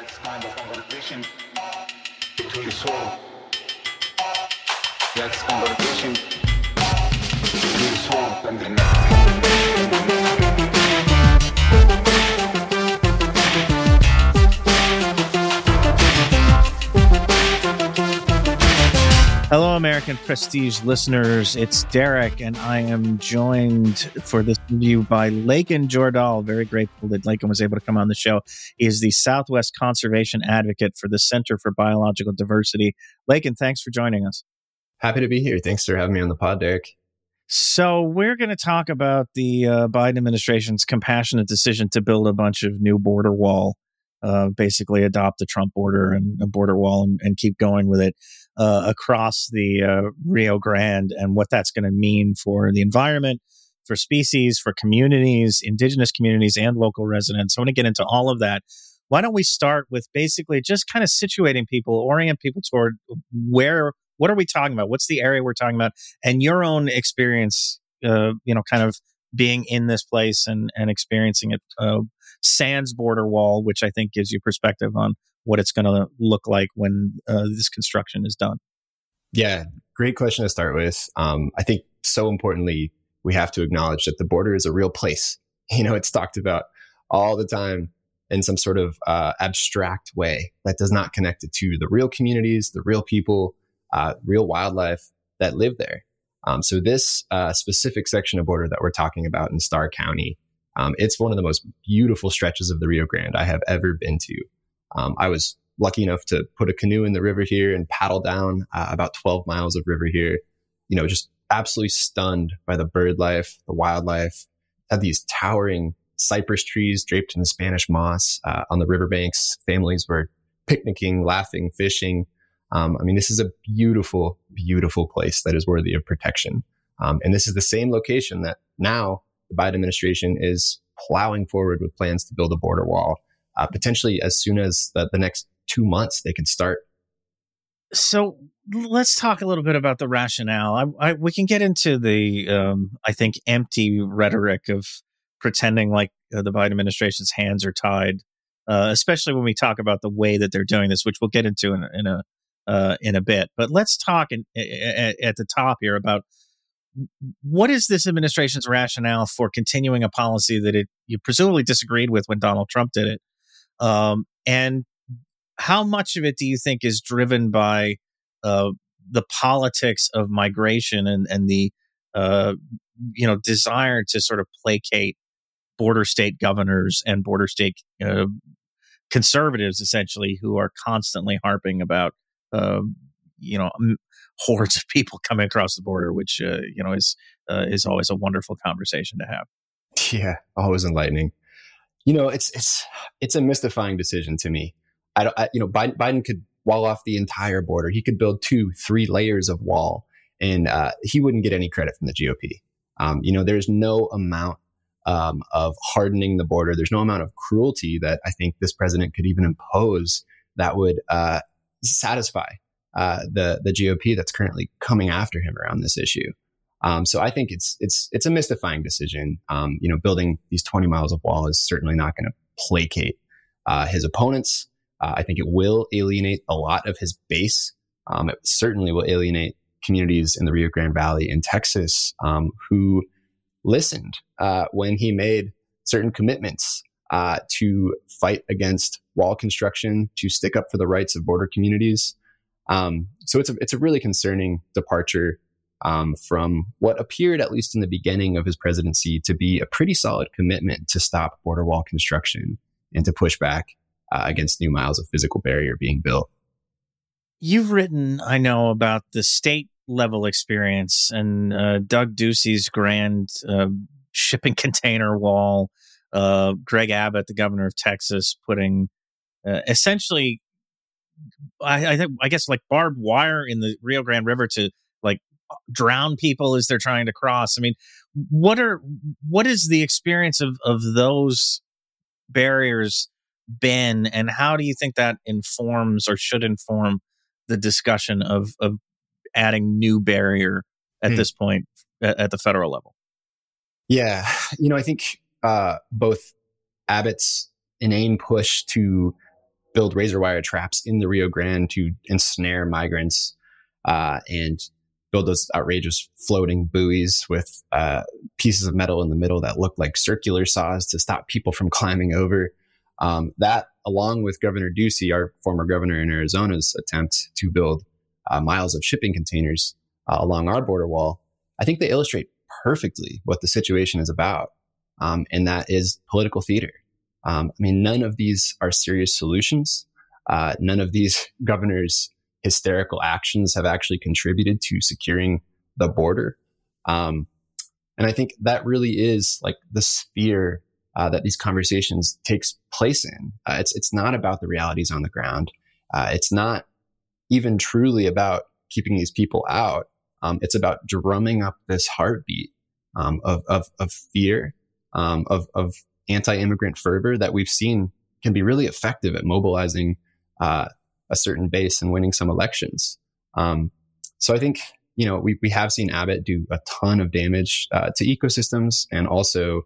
That's kind of conversation between soul. That's conversation between soul and the mind. Hello, American Prestige listeners. It's Derek, and I am joined for this interview by Laiken Jordahl. Very grateful that Laiken was able to come on the show. He is the Southwest Conservation Advocate for the Center for Biological Diversity. Laiken, thanks for joining us. Happy to be here. Thanks for having me on the pod, Derek. So, we're going to talk about the uh, Biden administration's compassionate decision to build a bunch of new border wall, uh, basically adopt the Trump border and a border wall and, and keep going with it uh, across the uh, Rio Grande and what that's going to mean for the environment, for species, for communities, indigenous communities, and local residents. I want to get into all of that. Why don't we start with basically just kind of situating people, orient people toward where, what are we talking about? What's the area we're talking about? And your own experience, uh, you know, kind of being in this place and, and experiencing it. Sans border wall, which I think gives you perspective on what it's going to look like when uh, this construction is done? Yeah, great question to start with. Um, I think so importantly, we have to acknowledge that the border is a real place. You know, it's talked about all the time in some sort of uh, abstract way that does not connect it to the real communities, the real people, uh, real wildlife that live there. Um, so this uh, specific section of border that we're talking about in Starr County, um, it's one of the most beautiful stretches of the Rio Grande I have ever been to. Um, I was lucky enough to put a canoe in the river here and paddle down uh, about 12 miles of river here. You know, just absolutely stunned by the bird life, the wildlife. Had these towering cypress trees draped in Spanish moss uh, on the riverbanks. Families were picnicking, laughing, fishing. Um, I mean, this is a beautiful, beautiful place that is worthy of protection. Um, and this is the same location that now the Biden administration is plowing forward with plans to build a border wall uh, potentially as soon as the, the next two months they could start. So let's talk a little bit about the rationale. I, I, we can get into the, um, I think, empty rhetoric of pretending like uh, the Biden administration's hands are tied, uh, especially when we talk about the way that they're doing this, which we'll get into in, in a uh, in a bit. But let's talk in, at the top here about what is this administration's rationale for continuing a policy that it you presumably disagreed with when Donald Trump did it, um, and how much of it do you think is driven by uh, the politics of migration and, and the uh, you know desire to sort of placate border state governors and border state uh, conservatives, essentially, who are constantly harping about um, you know hordes of people coming across the border, which uh, you know is uh, is always a wonderful conversation to have. Yeah, always enlightening you know, it's it's it's a mystifying decision to me. I don't, I, you know, Biden, Biden could wall off the entire border. He could build two, three layers of wall, and uh, he wouldn't get any credit from the GOP. Um, you know, there's no amount um, of hardening the border. There's no amount of cruelty that I think this president could even impose that would uh, satisfy uh, the the GOP that's currently coming after him around this issue. Um, so I think it's it's it's a mystifying decision. Um, you know, building these 20 miles of wall is certainly not going to placate uh, his opponents. Uh, I think it will alienate a lot of his base. Um, it certainly will alienate communities in the Rio Grande Valley in Texas um, who listened uh, when he made certain commitments uh, to fight against wall construction, to stick up for the rights of border communities. Um, so it's a it's a really concerning departure um, from what appeared, at least in the beginning of his presidency, to be a pretty solid commitment to stop border wall construction and to push back uh, against new miles of physical barrier being built. You've written, I know, about the state level experience and uh, Doug Ducey's grand uh, shipping container wall. Uh, Greg Abbott, the governor of Texas, putting uh, essentially, I, I, think, I guess, like barbed wire in the Rio Grande River to like drown people as they're trying to cross. I mean, what are what is the experience of of those barriers been, and how do you think that informs or should inform the discussion of of adding new barrier at hmm. this point at, at, the federal level? Yeah, you know, I think uh, both Abbott's inane push to build razor wire traps in the Rio Grande to ensnare migrants uh, and build those outrageous floating buoys with uh, pieces of metal in the middle that look like circular saws to stop people from climbing over. Um, that, along with Governor Ducey, our former governor in Arizona's attempt to build uh, miles of shipping containers uh, along our border wall, I think they illustrate perfectly what the situation is about. Um, and that is political theater. Um, I mean, none of these are serious solutions. Uh, none of these governors' hysterical actions have actually contributed to securing the border. Um, and I think that really is like the sphere uh, that these conversations takes place in. Uh, it's it's not about the realities on the ground. Uh, it's not even truly about keeping these people out. Um, it's about drumming up this heartbeat um, of, of, of fear, um, of, of anti-immigrant fervor that we've seen can be really effective at mobilizing uh, a certain base and winning some elections. Um, so I think you know we we have seen Abbott do a ton of damage uh, to ecosystems and also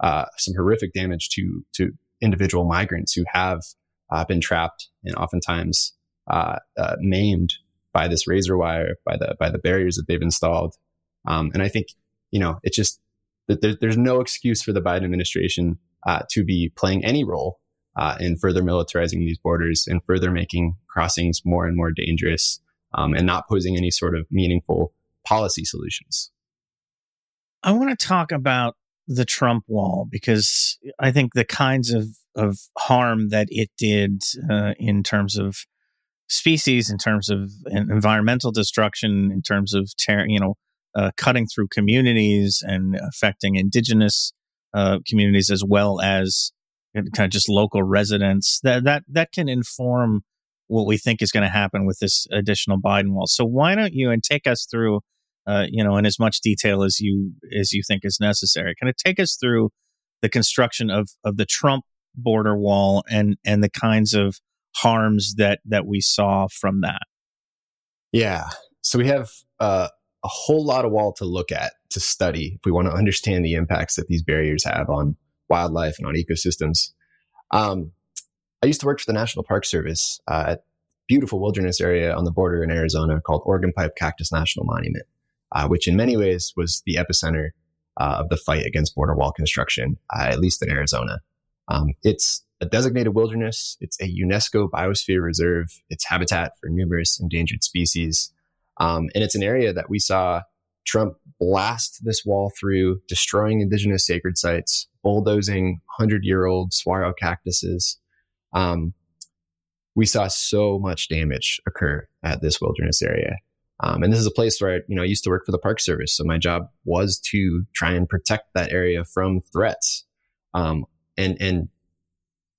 uh, some horrific damage to to individual migrants who have uh, been trapped and oftentimes uh, uh, maimed by this razor wire by the by the barriers that they've installed. Um, and I think you know it's just there, there's no excuse for the Biden administration uh, to be playing any role uh, in further militarizing these borders and further making crossings more and more dangerous um, and not posing any sort of meaningful policy solutions. I want to talk about the Trump wall because I think the kinds of, of harm that it did uh, in terms of species, in terms of environmental destruction, in terms of you know uh, cutting through communities and affecting indigenous uh, communities as well as kind of just local residents. That that that can inform what we think is going to happen with this additional Biden wall. So why don't you and take us through, uh, you know, in as much detail as you as you think is necessary? Kind of take us through the construction of of the Trump border wall and and the kinds of harms that that we saw from that. Yeah. So we have uh, a whole lot of wall to look at to study if we want to understand the impacts that these barriers have on wildlife and on ecosystems. Um, I used to work for the National Park Service uh, at beautiful wilderness area on the border in Arizona called Organ Pipe Cactus National Monument, uh, which in many ways was the epicenter uh, of the fight against border wall construction, uh, at least in Arizona. Um, it's a designated wilderness. It's a UNESCO biosphere reserve. It's habitat for numerous endangered species. Um, and it's an area that we saw Trump blast this wall through, destroying indigenous sacred sites, bulldozing 100 year old saguaro cactuses. Um, we saw so much damage occur at this wilderness area. Um, and this is a place where I, you know, I used to work for the Park Service. So my job was to try and protect that area from threats. Um, and, and,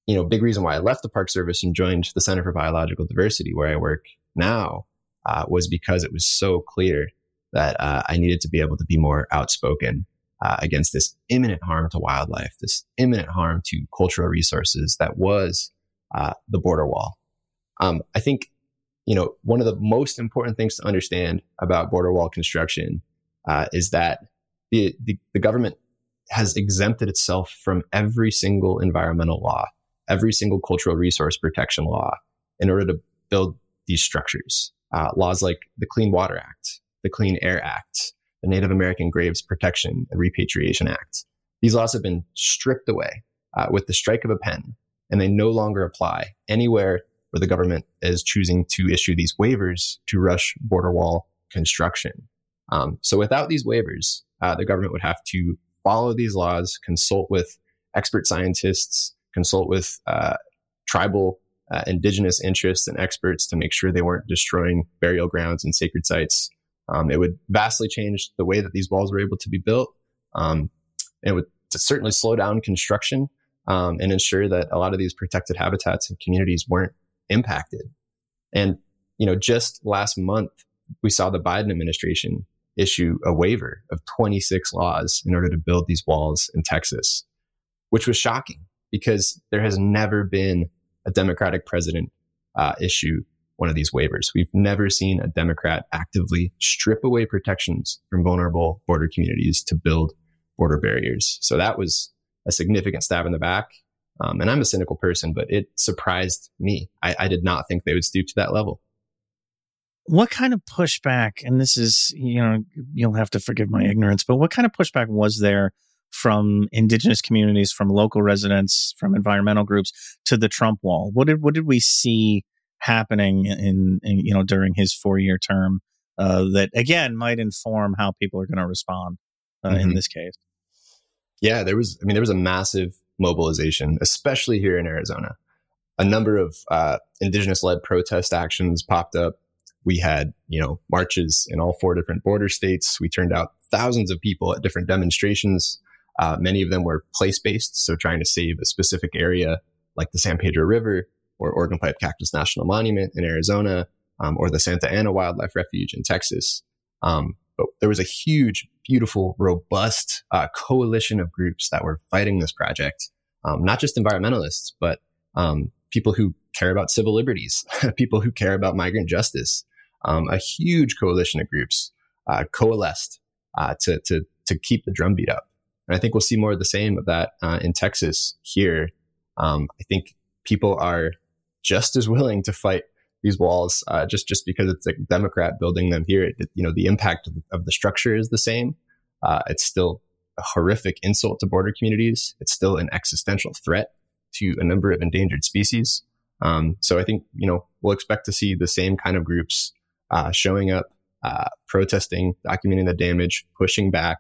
you know, big reason why I left the Park Service and joined the Center for Biological Diversity, where I work now, uh, was because it was so clear that uh, I needed to be able to be more outspoken uh, against this imminent harm to wildlife, this imminent harm to cultural resources that was uh, the border wall. Um, I think, you know, one of the most important things to understand about border wall construction uh, is that the, the, the government has exempted itself from every single environmental law, every single cultural resource protection law in order to build these structures. Uh, laws like the Clean Water Act, the Clean Air Act, the Native American Graves Protection and Repatriation Act. These laws have been stripped away uh, with the strike of a pen, and they no longer apply anywhere where the government is choosing to issue these waivers to rush border wall construction. Um, so without these waivers, uh, the government would have to follow these laws, consult with expert scientists, consult with uh, tribal, uh, indigenous interests and experts to make sure they weren't destroying burial grounds and sacred sites um, it would vastly change the way that these walls were able to be built. Um, it would certainly slow down construction um, and ensure that a lot of these protected habitats and communities weren't impacted. And you know, just last month we saw the Biden administration issue a waiver of 26 laws in order to build these walls in Texas, which was shocking because there has never been a Democratic president uh, issue one of these waivers. We've never seen a Democrat actively strip away protections from vulnerable border communities to build border barriers. So that was a significant stab in the back. Um, and I'm a cynical person, but it surprised me. I, I did not think they would stoop to that level. What kind of pushback, and this is, you know, you'll have to forgive my ignorance, but what kind of pushback was there from indigenous communities, from local residents, from environmental groups to the Trump wall? What did what did we see happening in, in you know during his four year term uh, that again might inform how people are going to respond uh, mm-hmm. in this case? Yeah, there was. I mean, there was a massive mobilization, especially here in Arizona. A number of uh, indigenous led protest actions popped up. We had, you know, marches in all four different border states. We turned out thousands of people at different demonstrations. Uh, many of them were place based, so trying to save a specific area like the San Pedro River or Organ Pipe Cactus National Monument in Arizona, um, or the Santa Ana Wildlife Refuge in Texas. Um, but there was a huge, beautiful, robust uh, coalition of groups that were fighting this project. Um, not just environmentalists, but um, people who care about civil liberties, people who care about migrant justice. Um, a huge coalition of groups uh, coalesced uh, to to to keep the drumbeat up. And I think we'll see more of the same of that uh, in Texas here. Um, I think people are just as willing to fight these walls uh, just just because it's a Democrat building them here. It, you know, the impact of the, of the structure is the same. Uh, it's still a horrific insult to border communities. It's still an existential threat to a number of endangered species. Um, so I think you know we'll expect to see the same kind of groups uh, showing up, uh, protesting, documenting the damage, pushing back,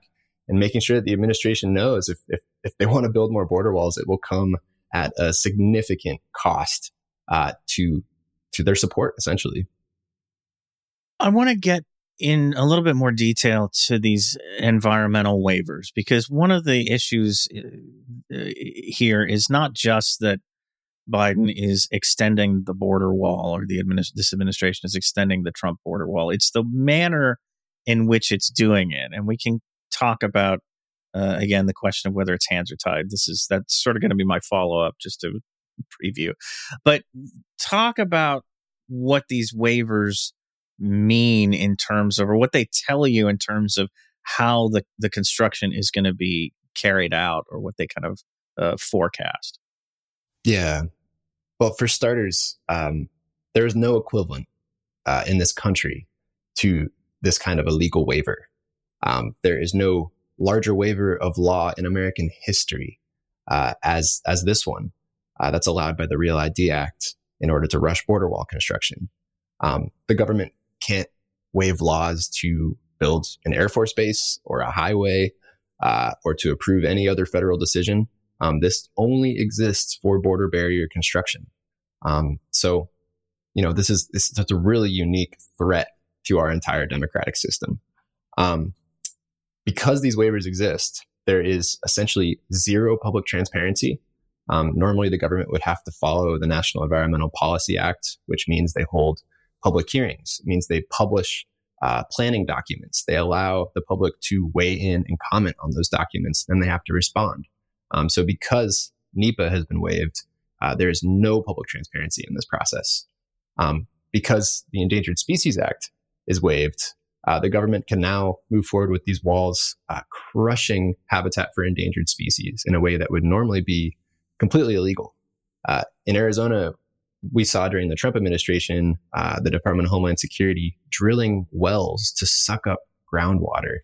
and making sure that the administration knows if, if, if they want to build more border walls, it will come at a significant cost uh, to to their support, essentially. I want to get in a little bit more detail to these environmental waivers because one of the issues uh, uh, here is not just that Biden is extending the border wall or the administ- this administration is extending the Trump border wall. It's the manner in which it's doing it. And we can talk about uh, again the question of whether its hands are tied. This is that's sort of going to be my follow up, just to preview. But talk about what these waivers mean in terms of, or what they tell you in terms of how the the construction is going to be carried out, or what they kind of uh, forecast. Yeah. Well, for starters, um, there is no equivalent uh, in this country to this kind of a legal waiver. Um, there is no larger waiver of law in American history uh, as as this one uh, that's allowed by the Real ID Act in order to rush border wall construction. Um, the government can't waive laws to build an air force base or a highway uh, or to approve any other federal decision. Um, this only exists for border barrier construction. Um, so, you know, this is this is a really unique threat to our entire democratic system. Um, because these waivers exist, there is essentially zero public transparency. Um, normally, the government would have to follow the National Environmental Policy Act, which means they hold public hearings. It means they publish uh, planning documents. They allow the public to weigh in and comment on those documents, and they have to respond. Um, so, because NEPA has been waived, uh, there is no public transparency in this process. Um, because the Endangered Species Act is waived, uh, the government can now move forward with these walls, uh, crushing habitat for endangered species in a way that would normally be completely illegal. Uh, in Arizona, we saw during the Trump administration uh, the Department of Homeland Security drilling wells to suck up groundwater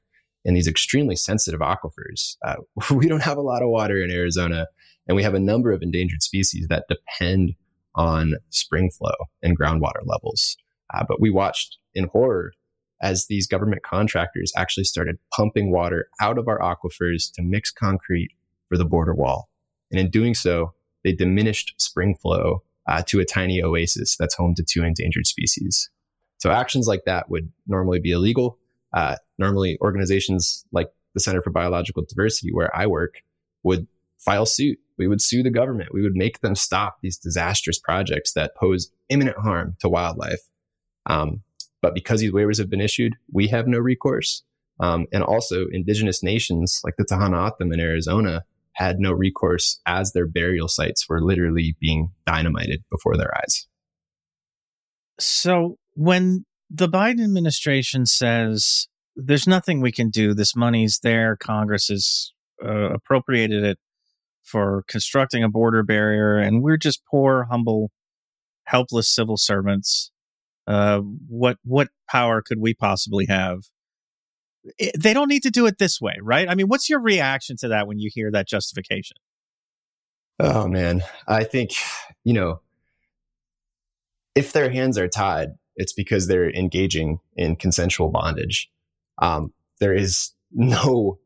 in these extremely sensitive aquifers. Uh, we don't have a lot of water in Arizona, and we have a number of endangered species that depend on spring flow and groundwater levels. Uh, but we watched in horror as these government contractors actually started pumping water out of our aquifers to mix concrete for the border wall. And in doing so, they diminished spring flow uh, to a tiny oasis that's home to two endangered species. So actions like that would normally be illegal. Uh, normally, organizations like the Center for Biological Diversity, where I work, would file suit. We would sue the government. We would make them stop these disastrous projects that pose imminent harm to wildlife. Um, but because these waivers have been issued, we have no recourse. Um, and also, indigenous nations like the Tohono O'odham in Arizona had no recourse as their burial sites were literally being dynamited before their eyes. So, when the Biden administration says there's nothing we can do, this money's there, Congress has uh, appropriated it for constructing a border barrier, and we're just poor, humble, helpless civil servants. Uh, what what power could we possibly have? It, they don't need to do it this way, right? I mean, what's your reaction to that when you hear that justification? Oh man, I think you know if their hands are tied, it's because they're engaging in consensual bondage. Um, there is no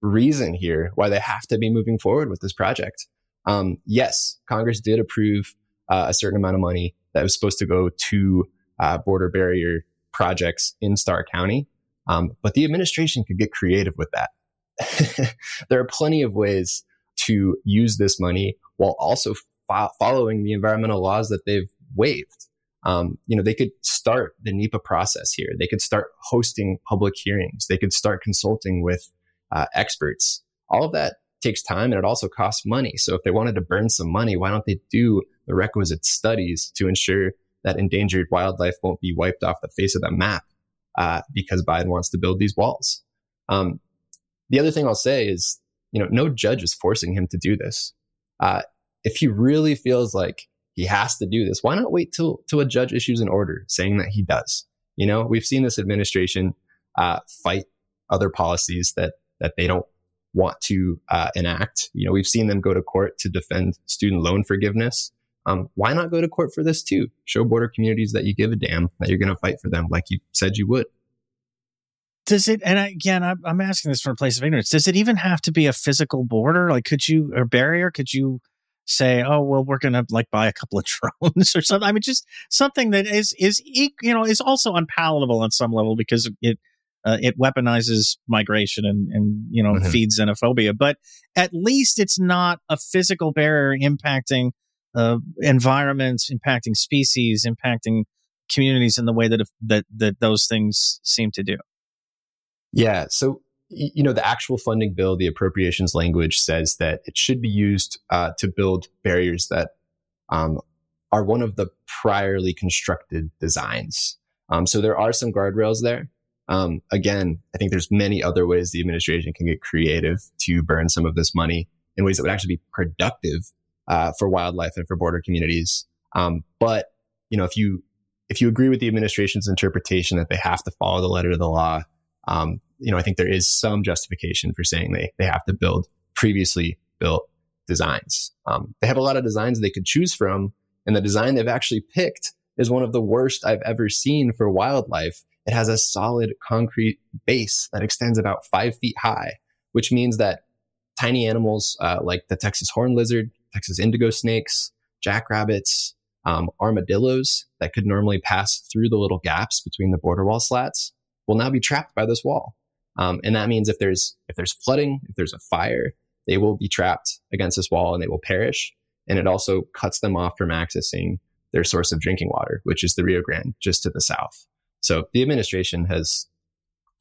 reason here why they have to be moving forward with this project. Um, yes, Congress did approve uh, a certain amount of money that was supposed to go to uh, border barrier projects in Starr County, um, but the administration could get creative with that. there are plenty of ways to use this money while also fo- following the environmental laws that they've waived. Um, you know, they could start the NEPA process here. They could start hosting public hearings. They could start consulting with uh, experts. All of that takes time and it also costs money. So if they wanted to burn some money, why don't they do the requisite studies to ensure that endangered wildlife won't be wiped off the face of the map uh, because Biden wants to build these walls? Um, the other thing I'll say is, you know, no judge is forcing him to do this. Uh, if he really feels like he has to do this. Why not wait till till a judge issues an order saying that he does? You know, we've seen this administration uh, fight other policies that that they don't want to uh, enact. You know, we've seen them go to court to defend student loan forgiveness. Um, why not go to court for this too? Show border communities that you give a damn that you're going to fight for them, like you said you would. Does it? And again, I'm asking this from a place of ignorance. Does it even have to be a physical border? Like, could you or barrier? Could you? say, oh well, we're gonna like buy a couple of drones or something. I mean, just something that is is you know is also unpalatable on some level because it uh, it weaponizes migration and and you know mm-hmm. feeds xenophobia. But at least it's not a physical barrier impacting uh, environments, impacting species, impacting communities in the way that if, that that those things seem to do. Yeah. So you know, the actual funding bill, the appropriations language says that it should be used uh, to build barriers that um, are one of the priorly constructed designs. Um, so there are some guardrails there. Um, again, I think there's many other ways the administration can get creative to burn some of this money in ways that would actually be productive uh, for wildlife and for border communities. Um, but you know, if you if you agree with the administration's interpretation that they have to follow the letter of the law, um, you know, I think there is some justification for saying they, they have to build previously built designs. Um, they have a lot of designs they could choose from, and the design they've actually picked is one of the worst I've ever seen for wildlife. It has a solid concrete base that extends about five feet high, which means that tiny animals uh, like the Texas horn lizard, Texas indigo snakes, jackrabbits, um, armadillos that could normally pass through the little gaps between the border wall slats will now be trapped by this wall. Um, and that means if there's if there's flooding, if there's a fire, they will be trapped against this wall and they will perish. And it also cuts them off from accessing their source of drinking water, which is the Rio Grande just to the south. So the administration has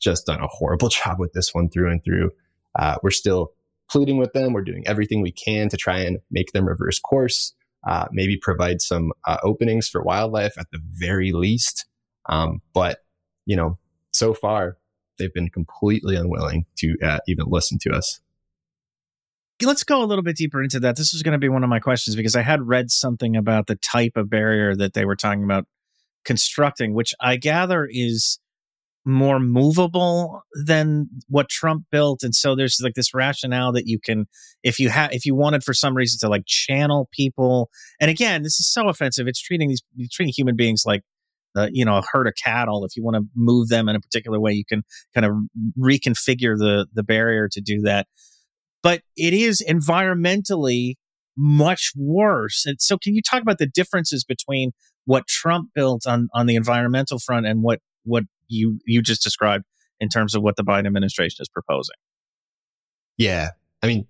just done a horrible job with this one through and through. Uh, we're still pleading with them. We're doing everything we can to try and make them reverse course, uh, maybe provide some uh, openings for wildlife at the very least. Um, but, you know, so far, they've been completely unwilling to uh, even listen to us. Let's go a little bit deeper into that. This was going to be one of my questions because I had read something about the type of barrier that they were talking about constructing, which I gather is more movable than what Trump built. And so there's like this rationale that you can, if you have, if you wanted for some reason to like channel people. And again, this is so offensive. It's treating these, treating human beings like uh, you know a herd of cattle if you want to move them in a particular way you can kind of reconfigure the the barrier to do that but it is environmentally much worse and so can you talk about the differences between what trump built on on the environmental front and what what you you just described in terms of what the biden administration is proposing. Yeah. I mean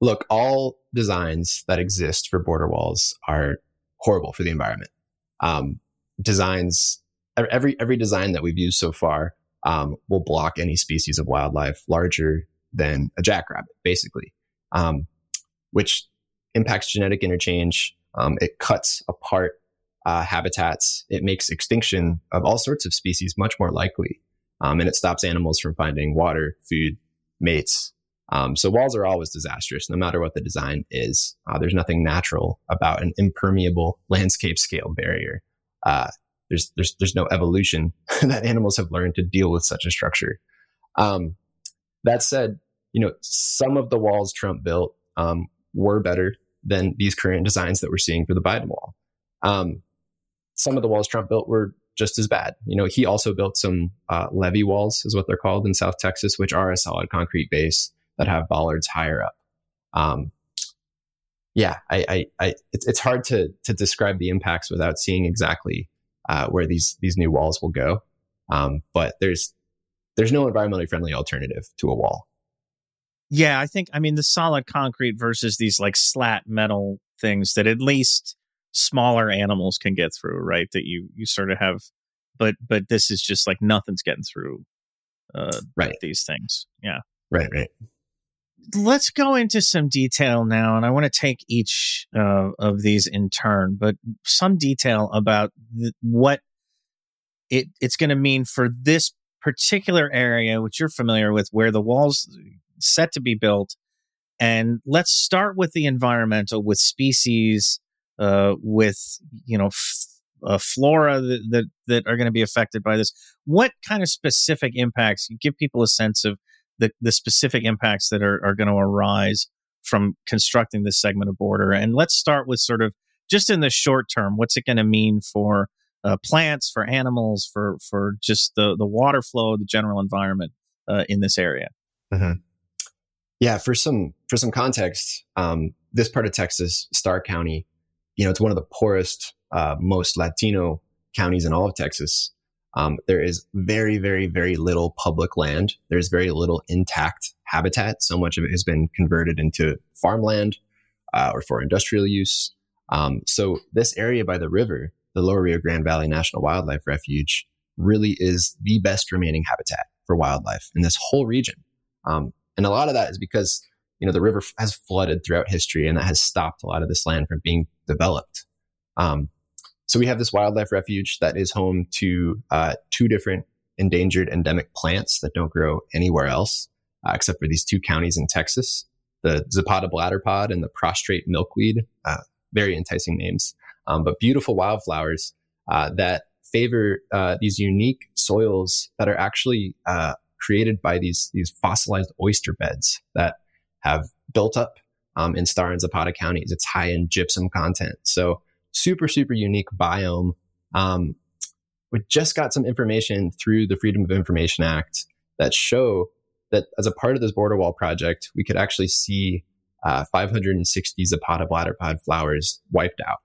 look all designs that exist for border walls are horrible for the environment. Um, designs every every design that we've used so far um, will block any species of wildlife larger than a jackrabbit, basically, um, which impacts genetic interchange. Um, it cuts apart uh, habitats. It makes extinction of all sorts of species much more likely, um, and it stops animals from finding water, food, mates. Um, so walls are always disastrous, no matter what the design is. Uh, there's nothing natural about an impermeable landscape scale barrier. Uh, there's there's there's no evolution that animals have learned to deal with such a structure. Um, that said, you know some of the walls Trump built um, were better than these current designs that we're seeing for the Biden wall. Um, some of the walls Trump built were just as bad. You know, he also built some uh, levee walls, is what they're called in South Texas, which are a solid concrete base that have bollards higher up. Um, yeah, I, I, I it's, it's hard to to describe the impacts without seeing exactly uh, where these these new walls will go. Um, but there's there's no environmentally friendly alternative to a wall. Yeah, I think I mean the solid concrete versus these like slat metal things that at least smaller animals can get through, right? That you you sort of have, but but this is just like nothing's getting through, uh, right? These things, yeah, right, right. Let's go into some detail now, and I want to take each uh, of these in turn, but some detail about th- what it it's going to mean for this particular area, which you're familiar with, where the walls set to be built. And let's start with the environmental, with species uh, with you know f- uh, flora that, that, that are going to be affected by this. What kind of specific impacts? You give people a sense of the the specific impacts that are are going to arise from constructing this segment of border. And let's start with sort of just in the short term. What's it going to mean for uh, plants, for animals, for for just the the water flow, the general environment uh, in this area? Mm-hmm. Yeah, for some for some context, um, this part of Texas, Starr County, you know, it's one of the poorest, uh, most Latino counties in all of Texas. Um, there is very, very, very little public land. There's very little intact habitat. So much of it has been converted into farmland uh, or for industrial use. Um, so this area by the river, the Lower Rio Grande Valley National Wildlife Refuge, really is the best remaining habitat for wildlife in this whole region. Um, and a lot of that is because you know, the river has flooded throughout history and that has stopped a lot of this land from being developed. Um, so we have this wildlife refuge that is home to uh, two different endangered endemic plants that don't grow anywhere else uh, except for these two counties in Texas the Zapata bladderpod and the prostrate milkweed. Uh, very enticing names, um, but beautiful wildflowers uh, that favor uh, these unique soils that are actually uh, created by these, these fossilized oyster beds that have built up um, in Starr and Zapata counties. It's high in gypsum content. So super, super unique biome. Um, we just got some information through the Freedom of Information Act that show that as a part of this border wall project, we could actually see uh, 560 Zapata bladderpod flowers wiped out.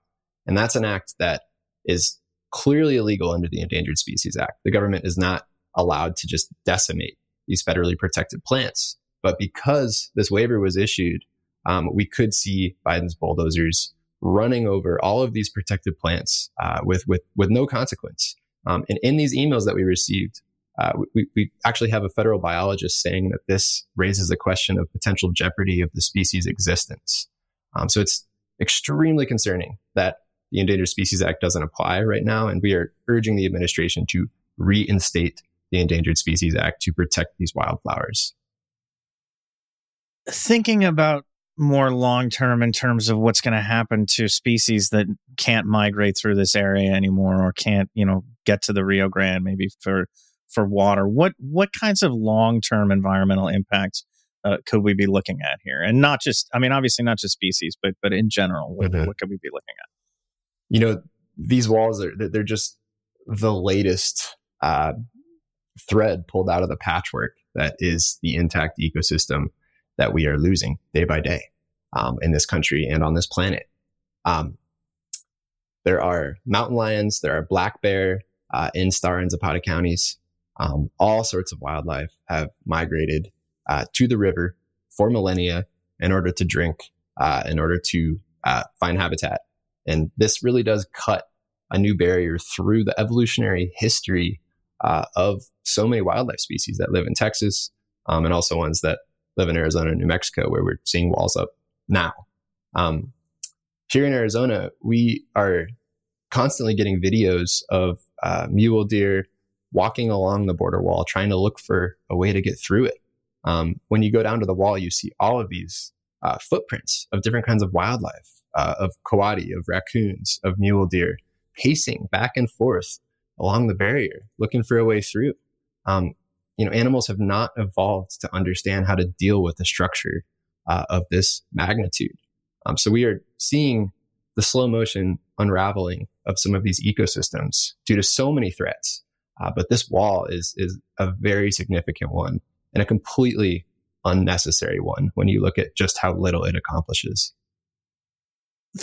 And that's an act that is clearly illegal under the Endangered Species Act. The government is not allowed to just decimate these federally protected plants. But because this waiver was issued, um, we could see Biden's bulldozers running over all of these protected plants uh, with, with, with no consequence. Um, and in these emails that we received, uh, we, we actually have a federal biologist saying that this raises the question of potential jeopardy of the species' existence. Um, so it's extremely concerning that the Endangered Species Act doesn't apply right now, and we are urging the administration to reinstate the Endangered Species Act to protect these wildflowers thinking about more long term in terms of what's going to happen to species that can't migrate through this area anymore or can't you know get to the rio grande maybe for for water what what kinds of long term environmental impacts uh, could we be looking at here? And not just i mean obviously not just species but but in general what, mm-hmm. what could we be looking at? You know these walls are they're just the latest uh, thread pulled out of the patchwork that is the intact ecosystem that we are losing day by day um, in this country and on this planet. Um, there are mountain lions, there are black bear uh, in Starr and Zapata counties. Um, all sorts of wildlife have migrated uh, to the river for millennia in order to drink, uh, in order to uh, find habitat. And this really does cut a new barrier through the evolutionary history uh, of so many wildlife species that live in Texas um, and also ones that live in Arizona and New Mexico, where we're seeing walls up now. Um, here in Arizona, we are constantly getting videos of uh, mule deer walking along the border wall, trying to look for a way to get through it. Um, when you go down to the wall, you see all of these uh, footprints of different kinds of wildlife, uh, of coati, of raccoons, of mule deer, pacing back and forth along the barrier, looking for a way through. Um, you know, animals have not evolved to understand how to deal with the structure uh, of this magnitude. Um, so we are seeing the slow motion unraveling of some of these ecosystems due to so many threats. Uh, but this wall is is a very significant one and a completely unnecessary one when you look at just how little it accomplishes.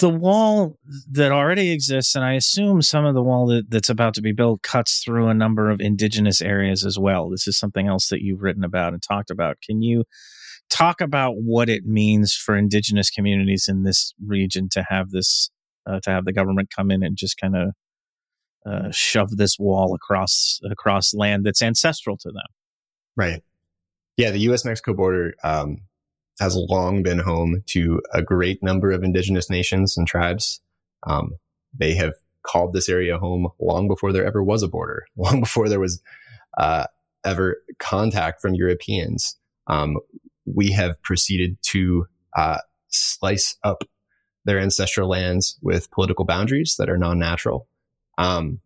The wall that already exists, and I assume some of the wall that, that's about to be built cuts through a number of indigenous areas as well. This is something else that you've written about and talked about. Can you talk about what it means for indigenous communities in this region to have this, uh, to have the government come in and just kind of uh, shove this wall across across land that's ancestral to them? Right. Yeah, the U.S. Mexico border um, has long been home to a great number of indigenous nations and tribes. Um, they have called this area home long before there ever was a border, long before there was uh, ever contact from Europeans. Um, we have proceeded to uh, slice up their ancestral lands with political boundaries that are non-natural. Um,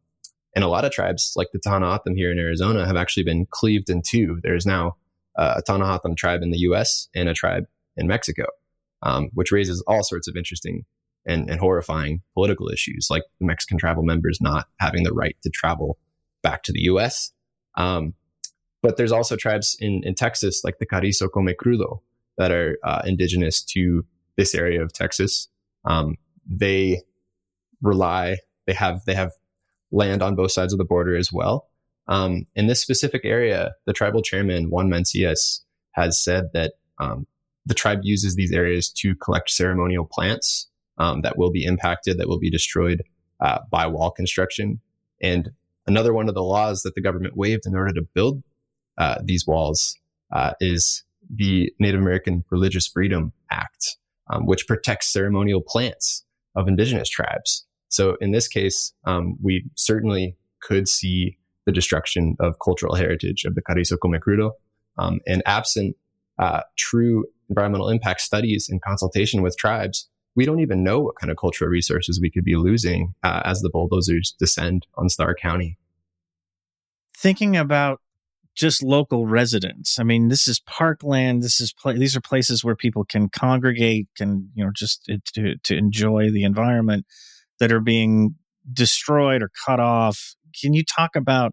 and a lot of tribes, like the O'odham here in Arizona, have actually been cleaved in two. There's now uh, a O'odham tribe in the U.S. and a tribe in Mexico, um, which raises all sorts of interesting and, and, horrifying political issues, like the Mexican tribal members not having the right to travel back to the U.S. Um, but there's also tribes in, in Texas, like the Carrizo Comecrudo, that are uh, indigenous to this area of Texas. Um, they rely, they have, they have land on both sides of the border as well. Um, in this specific area, the tribal chairman, Juan Mancias, has said that um, the tribe uses these areas to collect ceremonial plants um, that will be impacted, that will be destroyed uh, by wall construction. And another one of the laws that the government waived in order to build uh, these walls uh, is the Native American Religious Freedom Act, um, which protects ceremonial plants of indigenous tribes. So in this case, um, we certainly could see the destruction of cultural heritage of the Carrizo Comecrudo. Um, and absent uh, true environmental impact studies in consultation with tribes, we don't even know what kind of cultural resources we could be losing uh, as the bulldozers descend on Starr County. Thinking about just local residents. I mean, this is parkland. This is these are places where people can congregate, can you know, just to to enjoy the environment that are being destroyed or cut off. Can you talk about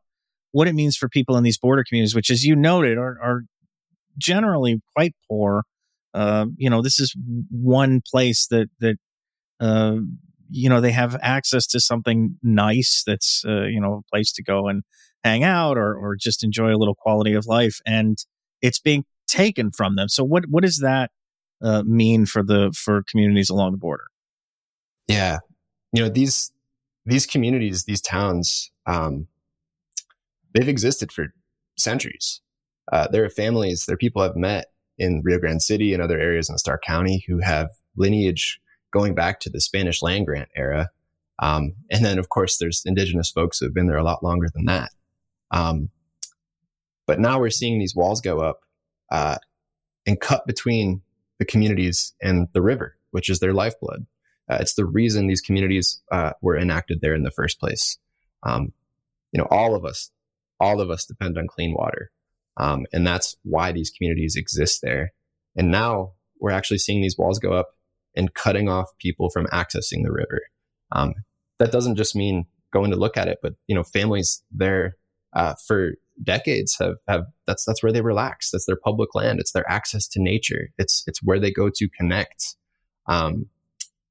what it means for people in these border communities, which, as you noted, are, are generally quite poor? Uh, you know, this is one place that that uh, you know they have access to something nice. That's uh, you know a place to go and hang out or or just enjoy a little quality of life, and it's being taken from them. So, what what does that uh, mean for the for communities along the border? Yeah, you know these these communities, these towns, um, they've existed for centuries. Uh, there are families, there are people I've met in Rio Grande City and other areas in Starr County who have lineage going back to the Spanish land grant era. Um, and then, of course, there's indigenous folks who have been there a lot longer than that. Um, but now we're seeing these walls go up uh, and cut between the communities and the river, which is their lifeblood. Uh, it's the reason these communities uh, were enacted there in the first place. Um, you know, all of us, all of us depend on clean water, um, and that's why these communities exist there. And now we're actually seeing these walls go up and cutting off people from accessing the river. Um, that doesn't just mean going to look at it, but you know, families there uh, for decades have have that's that's where they relax. That's their public land. It's their access to nature. It's it's where they go to connect. Um,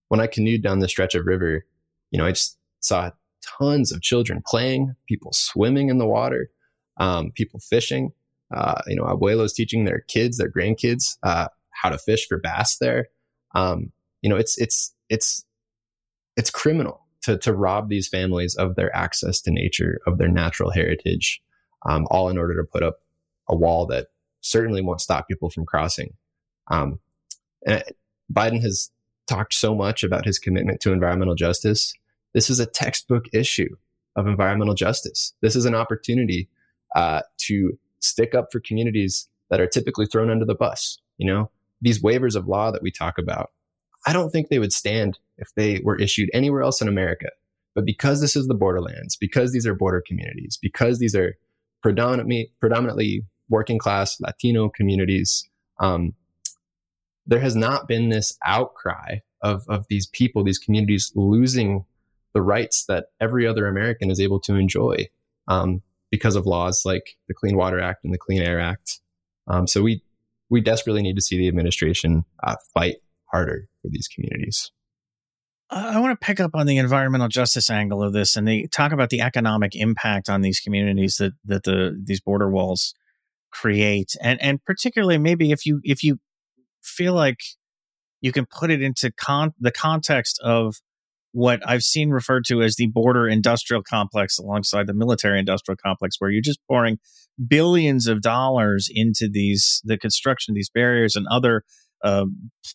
when I canoed down the stretch of river, you know, I just saw tons of children playing, people swimming in the water, um, people fishing. Uh, you know, abuelos teaching their kids, their grandkids, uh, how to fish for bass there. Um, you know, it's it's it's it's criminal to to rob these families of their access to nature, of their natural heritage, um, all in order to put up a wall that certainly won't stop people from crossing. Um, and Biden has talked so much about his commitment to environmental justice. This is a textbook issue of environmental justice. This is an opportunity uh, to stick up for communities that are typically thrown under the bus. You know, these waivers of law that we talk about, I don't think they would stand if they were issued anywhere else in America. But because this is the borderlands, because these are border communities, because these are predominantly predominantly working class Latino communities, um, there has not been this outcry of of these people, these communities losing the rights that every other American is able to enjoy um, because of laws like the Clean Water Act and the Clean Air Act. Um, so we we desperately need to see the administration uh, fight harder for these communities. I want to pick up on the environmental justice angle of this, and they talk about the economic impact on these communities that that the these border walls create, and and particularly maybe if you if you feel like you can put it into con- the context of what I've seen referred to as the border industrial complex alongside the military industrial complex, where you're just pouring billions of dollars into these the construction of these barriers and other uh,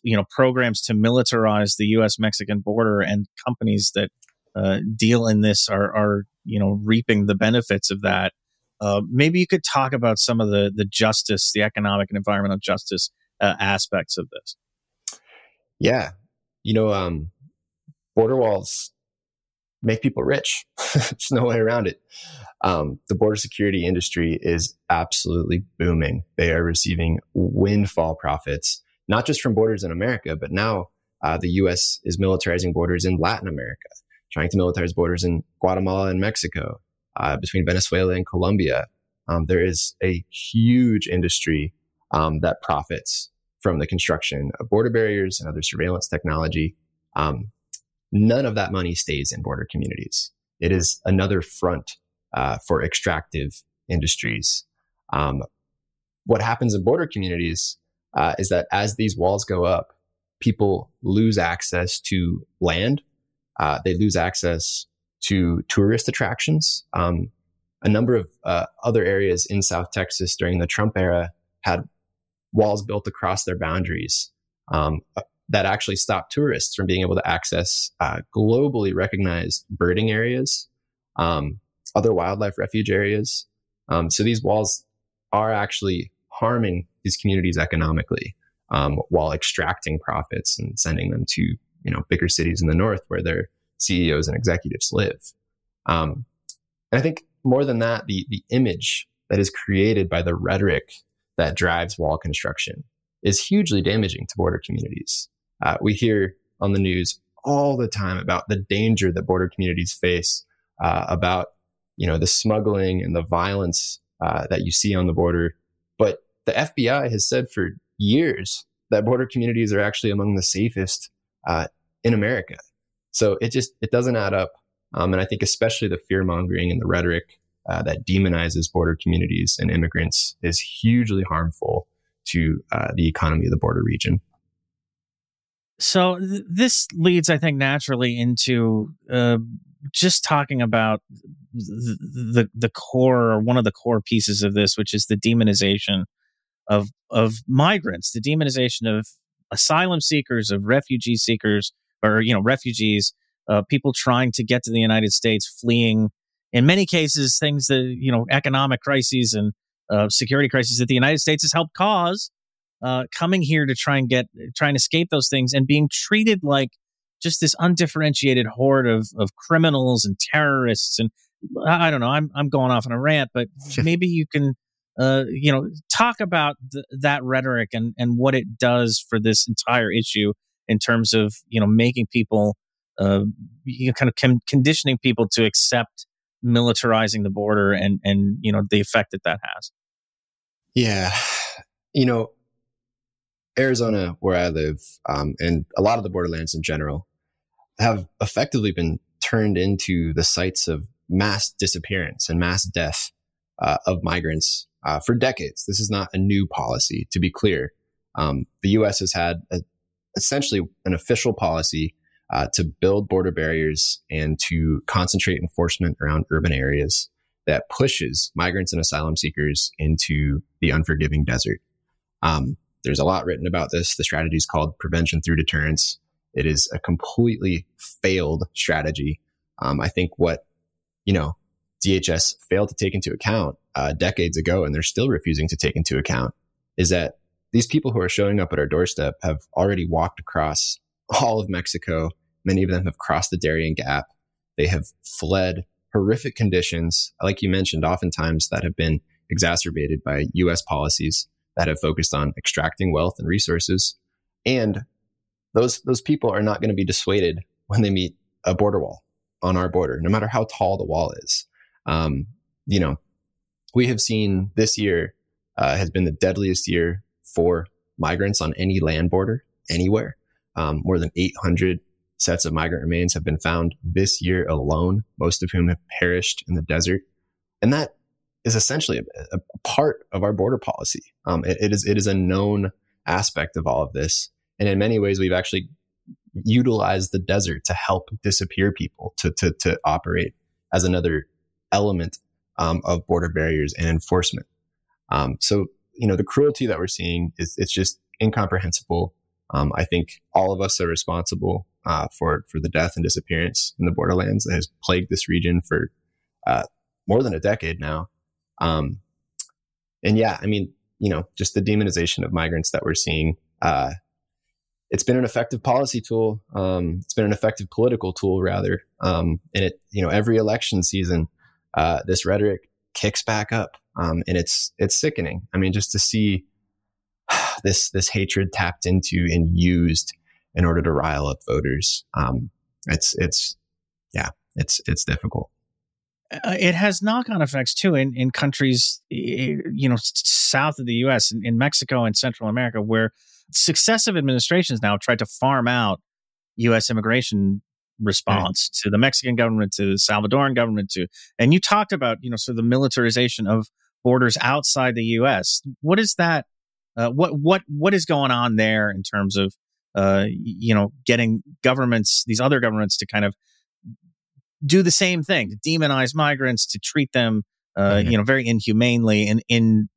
you know programs to militarize the U.S. Mexican border, and companies that uh, deal in this are are you know reaping the benefits of that. Uh, maybe you could talk about some of the the justice, the economic and environmental justice uh, aspects of this. Yeah, you know, um, border walls make people rich. There's no way around it. Um, the border security industry is absolutely booming. They are receiving windfall profits not just from borders in America, but now uh, the U.S. is militarizing borders in Latin America, trying to militarize borders in Guatemala and Mexico, uh, between Venezuela and Colombia. Um, there is a huge industry um, that profits from the construction of border barriers and other surveillance technology. Um, none of that money stays in border communities. It is another front uh, for extractive industries. Um, what happens in border communities uh, is that as these walls go up, people lose access to land. Uh, they lose access to tourist attractions. Um, a number of uh, other areas in South Texas during the Trump era had walls built across their boundaries um, that actually stop tourists from being able to access uh, globally recognized birding areas, um, other wildlife refuge areas. Um, so these walls are actually harming these communities economically um, while extracting profits and sending them to you know bigger cities in the north where their CEOs and executives live. Um, and I think more than that, the the image that is created by the rhetoric that drives wall construction is hugely damaging to border communities. Uh, we hear on the news all the time about the danger that border communities face, uh, about you know the smuggling and the violence uh, that you see on the border. But the FBI has said for years that border communities are actually among the safest uh, in America. So it just it doesn't add up, um, and I think especially the fear mongering and the rhetoric uh, that demonizes border communities and immigrants is hugely harmful to uh, the economy of the border region. So th- this leads, I think, naturally into uh, just talking about the, the core or one of the core pieces of this, which is the demonization of of migrants, the demonization of asylum seekers, of refugee seekers, or you know refugees, uh, people trying to get to the United States, fleeing. In many cases, things that you know, economic crises and uh, security crises that the United States has helped cause, uh, coming here to try and get, try and escape those things, and being treated like just this undifferentiated horde of of criminals and terrorists. And I don't know, I'm I'm going off on a rant, but maybe you can uh, you know, talk about th- that rhetoric and, and what it does for this entire issue in terms of, you know, making people, uh, you know, kind of con- conditioning people to accept militarizing the border and, and, you know, the effect that that has. Yeah. You know, Arizona, where I live, um, and a lot of the borderlands in general, have effectively been turned into the sites of mass disappearance and mass death uh, of migrants uh, for decades. This is not a new policy, to be clear. Um, the U.S. has had a, essentially an official policy uh, to build border barriers and to concentrate enforcement around urban areas that pushes migrants and asylum seekers into the unforgiving desert. Um, there's a lot written about this. The strategy is called prevention through deterrence. It is a completely failed strategy. Um, I think what you know DHS failed to take into account uh, decades ago, and they're still refusing to take into account, is that these people who are showing up at our doorstep have already walked across all of Mexico. Many of them have crossed the Darien Gap. They have fled horrific conditions, like you mentioned, oftentimes that have been exacerbated by US policies that have focused on extracting wealth and resources. And those, those people are not going to be dissuaded when they meet a border wall on our border, no matter how tall the wall is. Um, you know, we have seen this year uh, has been the deadliest year for migrants on any land border anywhere. Um, more than 800 sets of migrant remains have been found this year alone, most of whom have perished in the desert. And that is essentially a, a part of our border policy. Um, it, it is it is a known aspect of all of this, and in many ways, we've actually utilized the desert to help disappear people to to, to operate as another element um, of border barriers and enforcement. Um, so you know the cruelty that we're seeing is it's just incomprehensible. Um, I think all of us are responsible uh, for for the death and disappearance in the borderlands that has plagued this region for uh, more than a decade now. Um, and yeah, I mean, you know, just the demonization of migrants that we're seeing. Uh, it's been an effective policy tool. Um, it's been an effective political tool, rather. Um, and it, you know, every election season, uh, this rhetoric kicks back up, um, and it's it's sickening. I mean, just to see this this hatred tapped into and used in order to rile up voters, um, it's it's yeah, it's it's difficult. Uh, it has knock-on effects too in, in countries you know south of the us in, in, mexico and central america where successive administrations now tried to farm out us immigration response right. to the mexican government to the salvadoran government to and you talked about you know sort of the militarization of borders outside the us what is that uh, what what what is going on there in terms of uh, you know getting governments these other governments to kind of do the same thing to demonize migrants, to treat them, uh, mm-hmm. you know, very inhumanely and in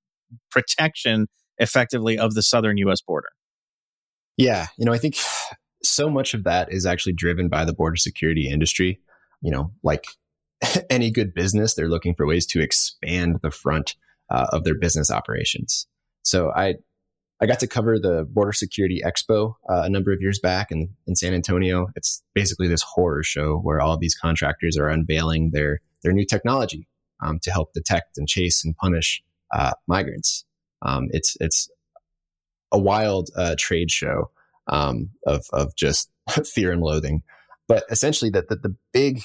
protection effectively of the southern U.S. border. Yeah, you know, I think so much of that is actually driven by the border security industry. You know, like any good business, they're looking for ways to expand the front uh, of their business operations. So I I got to cover the Border Security Expo uh, a number of years back in, in San Antonio. It's basically this horror show where all these contractors are unveiling their their new technology um, to help detect and chase and punish uh, migrants. Um, it's it's a wild uh, trade show um, of of just fear and loathing, but essentially that the, the big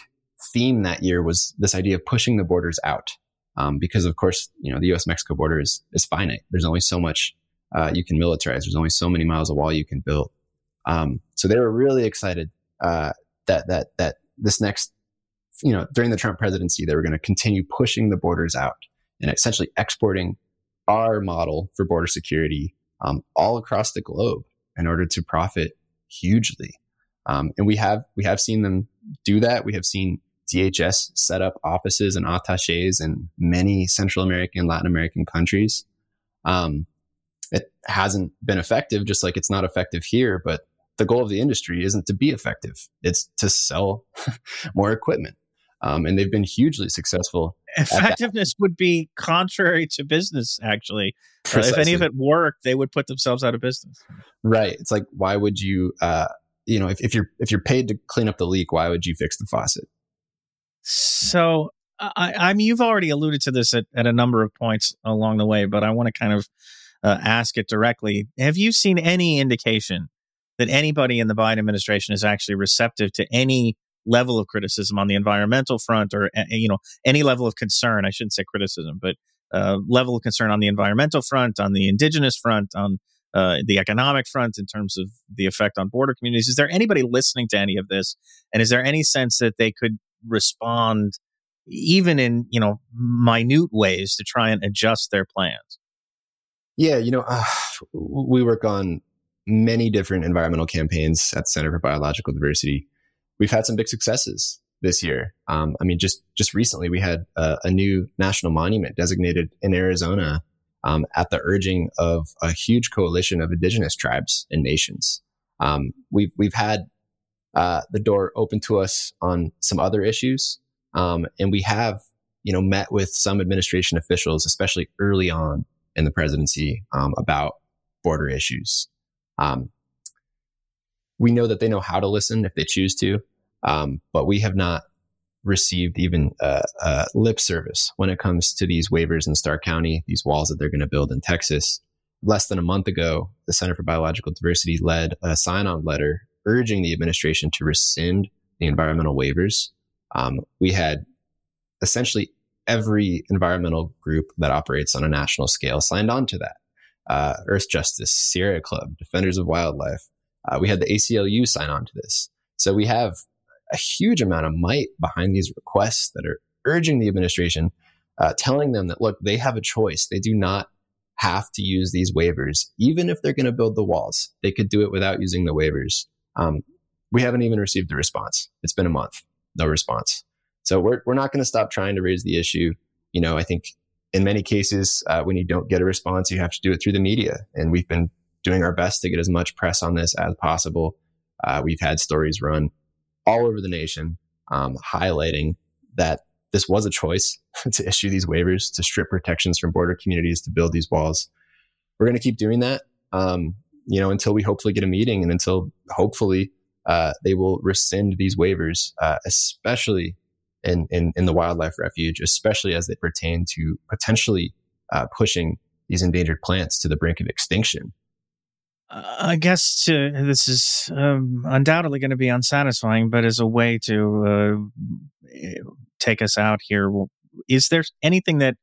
theme that year was this idea of pushing the borders out. Um, because of course, you know, the U.S. Mexico border is, is finite. There's only so much uh, you can militarize. There's only so many miles of wall you can build. Um, so they were really excited uh, that that that this next, you know, during the Trump presidency, they were going to continue pushing the borders out and essentially exporting our model for border security um, all across the globe in order to profit hugely. Um, and we have we have seen them do that. We have seen DHS set up offices and attaches in many Central American, Latin American countries. Um, it hasn't been effective, just like it's not effective here. But the goal of the industry isn't to be effective; it's to sell more equipment. Um, and they've been hugely successful. Effectiveness would be contrary to business, actually. Uh, if any of it worked, they would put themselves out of business. Right. It's like, why would you, uh, you know, if, if you're if you're paid to clean up the leak, why would you fix the faucet? So, I, I mean, you've already alluded to this at, at a number of points along the way, but I want to kind of uh, ask it directly. Have you seen any indication that anybody in the Biden administration is actually receptive to any level of criticism on the environmental front or you know any level of concern? I shouldn't say criticism but uh, level of concern on the environmental front on the indigenous front on uh, the economic front in terms of the effect on border communities? Is there anybody listening to any of this? And is there any sense that they could respond even in you know minute ways to try and adjust their plans yeah, you know, uh, we work on many different environmental campaigns at the Center for Biological Diversity. We've had some big successes this year. Um, I mean, just just recently we had a, a new national monument designated in Arizona um, at the urging of a huge coalition of indigenous tribes and nations. Um, we've we've had uh, the door open to us on some other issues, um, and we have you know met with some administration officials, especially early on, in the presidency um, about border issues. Um, we know that they know how to listen if they choose to, um, but we have not received even uh, uh, lip service when it comes to these waivers in Starr County, these walls that they're going to build in Texas. Less than a month ago, the Center for Biological Diversity led a sign on letter urging the administration to rescind the environmental waivers. Um, we had essentially every environmental group that operates on a national scale signed on to that. Uh, Earthjustice, Sierra Club, Defenders of Wildlife. Uh, we had the ACLU sign on to this. So we have a huge amount of might behind these requests that are urging the administration, uh, telling them that, look, they have a choice. They do not have to use these waivers. Even if they're going to build the walls, they could do it without using the waivers. Um, we haven't even received a response. It's been a month, no response. So we're, we're not going to stop trying to raise the issue. You know, I think in many cases, uh, when you don't get a response, you have to do it through the media. And we've been doing our best to get as much press on this as possible. Uh, we've had stories run all over the nation um, highlighting that this was a choice to issue these waivers, to strip protections from border communities, to build these walls. We're going to keep doing that, um, you know, until we hopefully get a meeting and until hopefully uh, they will rescind these waivers, uh, especially in, in, in the wildlife refuge, especially as they pertain to potentially uh, pushing these endangered plants to the brink of extinction. I guess to, this is um, undoubtedly going to be unsatisfying, but as a way to uh, take us out here, is there anything that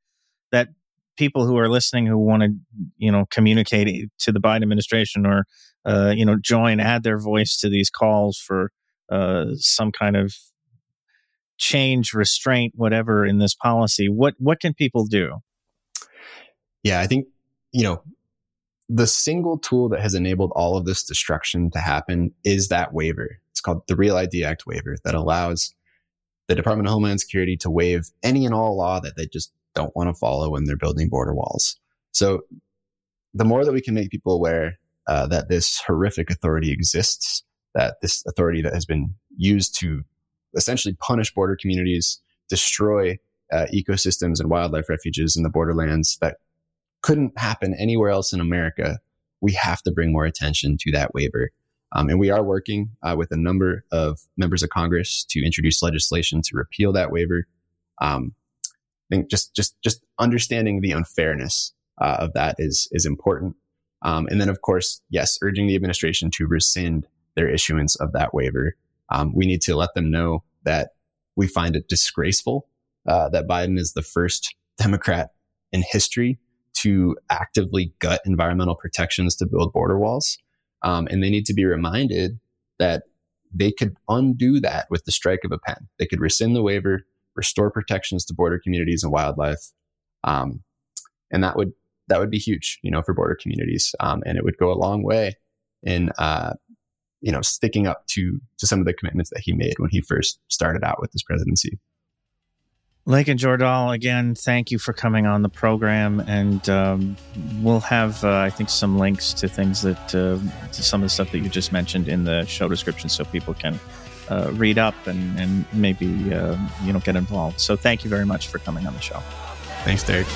that people who are listening who want to, you know, communicate to the Biden administration or, uh, you know, join, add their voice to these calls for uh, some kind of change, restraint, whatever in this policy, what what can people do? Yeah, I think you know the single tool that has enabled all of this destruction to happen is that waiver. It's called the Real ID Act waiver that allows the Department of Homeland Security to waive any and all law that they just don't want to follow when they're building border walls. So the more that we can make people aware uh, that this horrific authority exists, that this authority that has been used to essentially punish border communities, destroy uh, ecosystems and wildlife refuges in the borderlands that couldn't happen anywhere else in America. We have to bring more attention to that waiver. Um, and we are working uh, with a number of members of Congress to introduce legislation to repeal that waiver. Um, I think just just just understanding the unfairness uh, of that is is important. Um, and then, of course, yes, urging the administration to rescind their issuance of that waiver um, we need to let them know that we find it disgraceful uh, that Biden is the first Democrat in history to actively gut environmental protections to build border walls. Um, and they need to be reminded that they could undo that with the strike of a pen. They could rescind the waiver, restore protections to border communities and wildlife. Um, and that would that would be huge, you know, for border communities. Um, and it would go a long way in uh, you know, sticking up to to some of the commitments that he made when he first started out with his presidency. Laiken Jordahl, again, thank you for coming on the program, and um, we'll have, uh, I think, some links to things that uh, to some of the stuff that you just mentioned in the show description, so people can uh, read up and and maybe uh, you know get involved. So, thank you very much for coming on the show. Thanks, Derek.